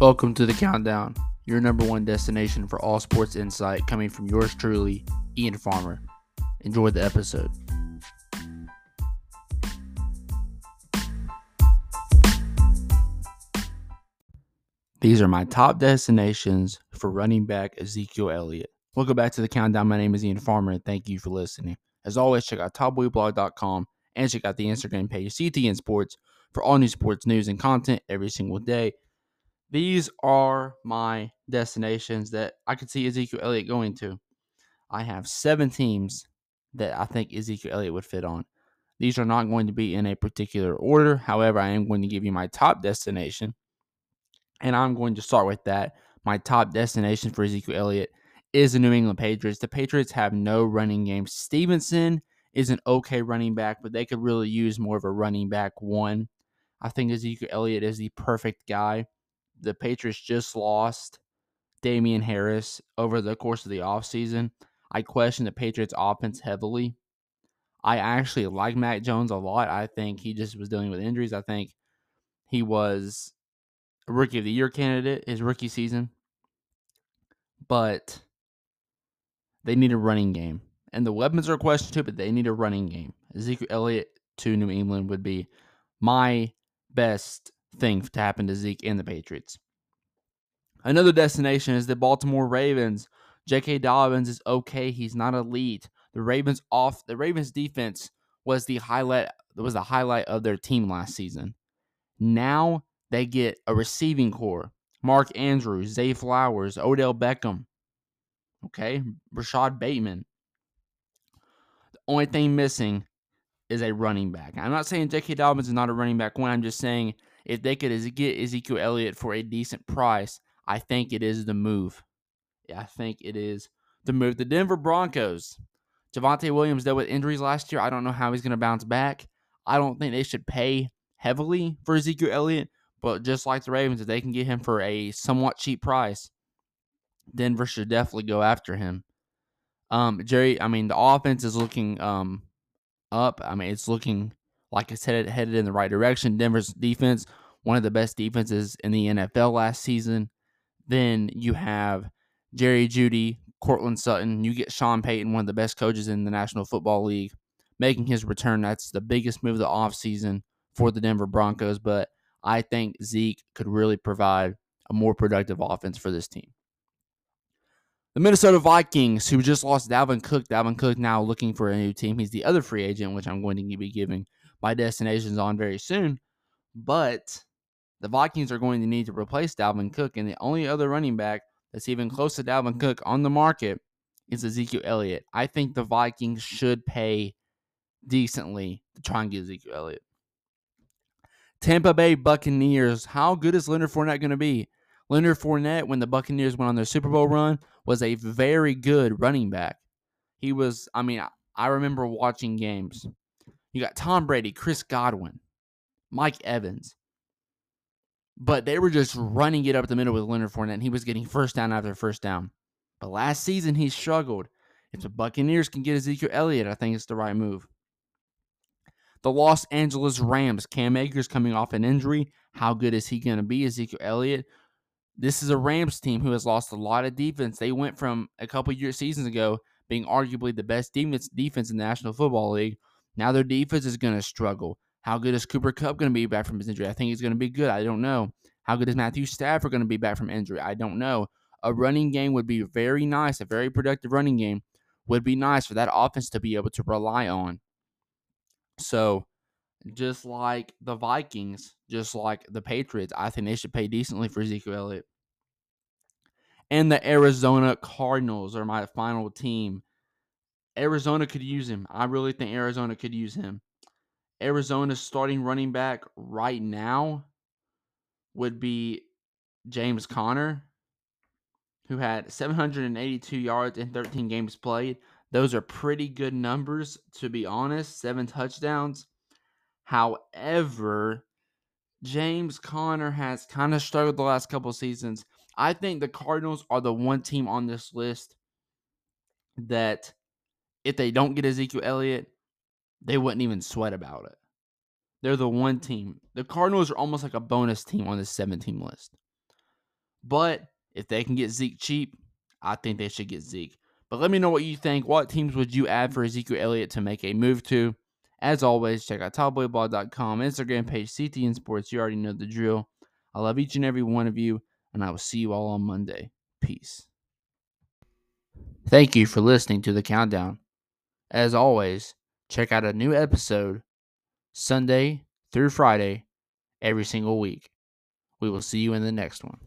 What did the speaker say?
Welcome to the Countdown, your number one destination for all sports insight coming from yours truly, Ian Farmer. Enjoy the episode. These are my top destinations for running back Ezekiel Elliott. Welcome back to the Countdown. My name is Ian Farmer, and thank you for listening. As always, check out topboyblog.com and check out the Instagram page CTN Sports for all new sports news and content every single day. These are my destinations that I could see Ezekiel Elliott going to. I have seven teams that I think Ezekiel Elliott would fit on. These are not going to be in a particular order. However, I am going to give you my top destination. And I'm going to start with that. My top destination for Ezekiel Elliott is the New England Patriots. The Patriots have no running game. Stevenson is an okay running back, but they could really use more of a running back one. I think Ezekiel Elliott is the perfect guy. The Patriots just lost Damien Harris over the course of the offseason. I question the Patriots offense heavily. I actually like Mac Jones a lot. I think he just was dealing with injuries. I think he was a rookie of the year candidate his rookie season. But they need a running game. And the weapons are a question too, but they need a running game. Ezekiel Elliott to New England would be my best thing to happen to Zeke and the Patriots. Another destination is the Baltimore Ravens. J.K. Dobbins is okay. He's not elite. The Ravens off the Ravens defense was the highlight was the highlight of their team last season. Now they get a receiving corps. Mark Andrews, Zay Flowers, Odell Beckham. Okay, Rashod Bateman. The only thing missing is a running back. I'm not saying J.K. Dobbins is not a running back one. I'm just saying if they could get Ezekiel Elliott for a decent price, I think it is the move. I think it is the move. The Denver Broncos. Javonte Williams dealt with injuries last year. I don't know how he's going to bounce back. I don't think they should pay heavily for Ezekiel Elliott, but just like the Ravens, if they can get him for a somewhat cheap price, Denver should definitely go after him. Um, Jerry, I mean, the offense is looking um up. I mean, it's looking like it's headed headed in the right direction. Denver's defense, one of the best defenses in the NFL last season. Then you have Jerry Jeudy, Courtland Sutton. You get Sean Payton, one of the best coaches in the National Football League, making his return. That's the biggest move of the offseason for the Denver Broncos. But I think Zeke could really provide a more productive offense for this team. The Minnesota Vikings, who just lost Dalvin Cook. Dalvin Cook now looking for a new team. He's the other free agent, which I'm going to be giving my destinations on very soon. But the Vikings are going to need to replace Dalvin Cook, and the only other running back that's even close to Dalvin Cook on the market is Ezekiel Elliott. I think the Vikings should pay decently to try and get Ezekiel Elliott. Tampa Bay Buccaneers. How good is Leonard Fournette going to be? Leonard Fournette, when the Buccaneers went on their Super Bowl run, was a very good running back. He was, I mean, I remember watching games. You got Tom Brady, Chris Godwin, Mike Evans. But they were just running it up the middle with Leonard Fournette, and he was getting first down after first down. But last season, he struggled. If the Buccaneers can get Ezekiel Elliott, I think it's the right move. The Los Angeles Rams, Cam Akers coming off an injury. How good is he going to be? Ezekiel Elliott this is a Rams team who has lost a lot of defense. They went from a couple year seasons ago being arguably the best defense defense in the National Football League. Now their defense is going to struggle. How good is Cooper Kupp going to be back from his injury? I think he's going to be good. I don't know. How good is Matthew Stafford going to be back from injury? I don't know. A running game would be very nice. A very productive running game would be nice for that offense to be able to rely on. So just like the Vikings, just like the Patriots, I think they should pay decently for Ezekiel Elliott. And the Arizona Cardinals are my final team. Arizona could use him. I really think Arizona could use him. Arizona's starting running back right now would be James Conner, who had 782 yards in 13 games played. Those are pretty good numbers, to be honest. Seven touchdowns. However, James Conner has kind of struggled the last couple seasons. I think the Cardinals are the one team on this list that if they don't get Ezekiel Elliott, they wouldn't even sweat about it. They're the one mm. team. The Cardinals are almost like a bonus team on this seven team list. But if they can get Zeke cheap, I think they should get Zeke. But let me know what you think. What teams would you add for Ezekiel Elliott to make a move to? As always, check out topboyblog.com, Instagram page, CTN Sports. You already know the drill. I love each and every one of you, and I will see you all on Monday. Peace. Thank you for listening to the countdown. As always, check out a new episode Sunday through Friday every single week. We will see you in the next one.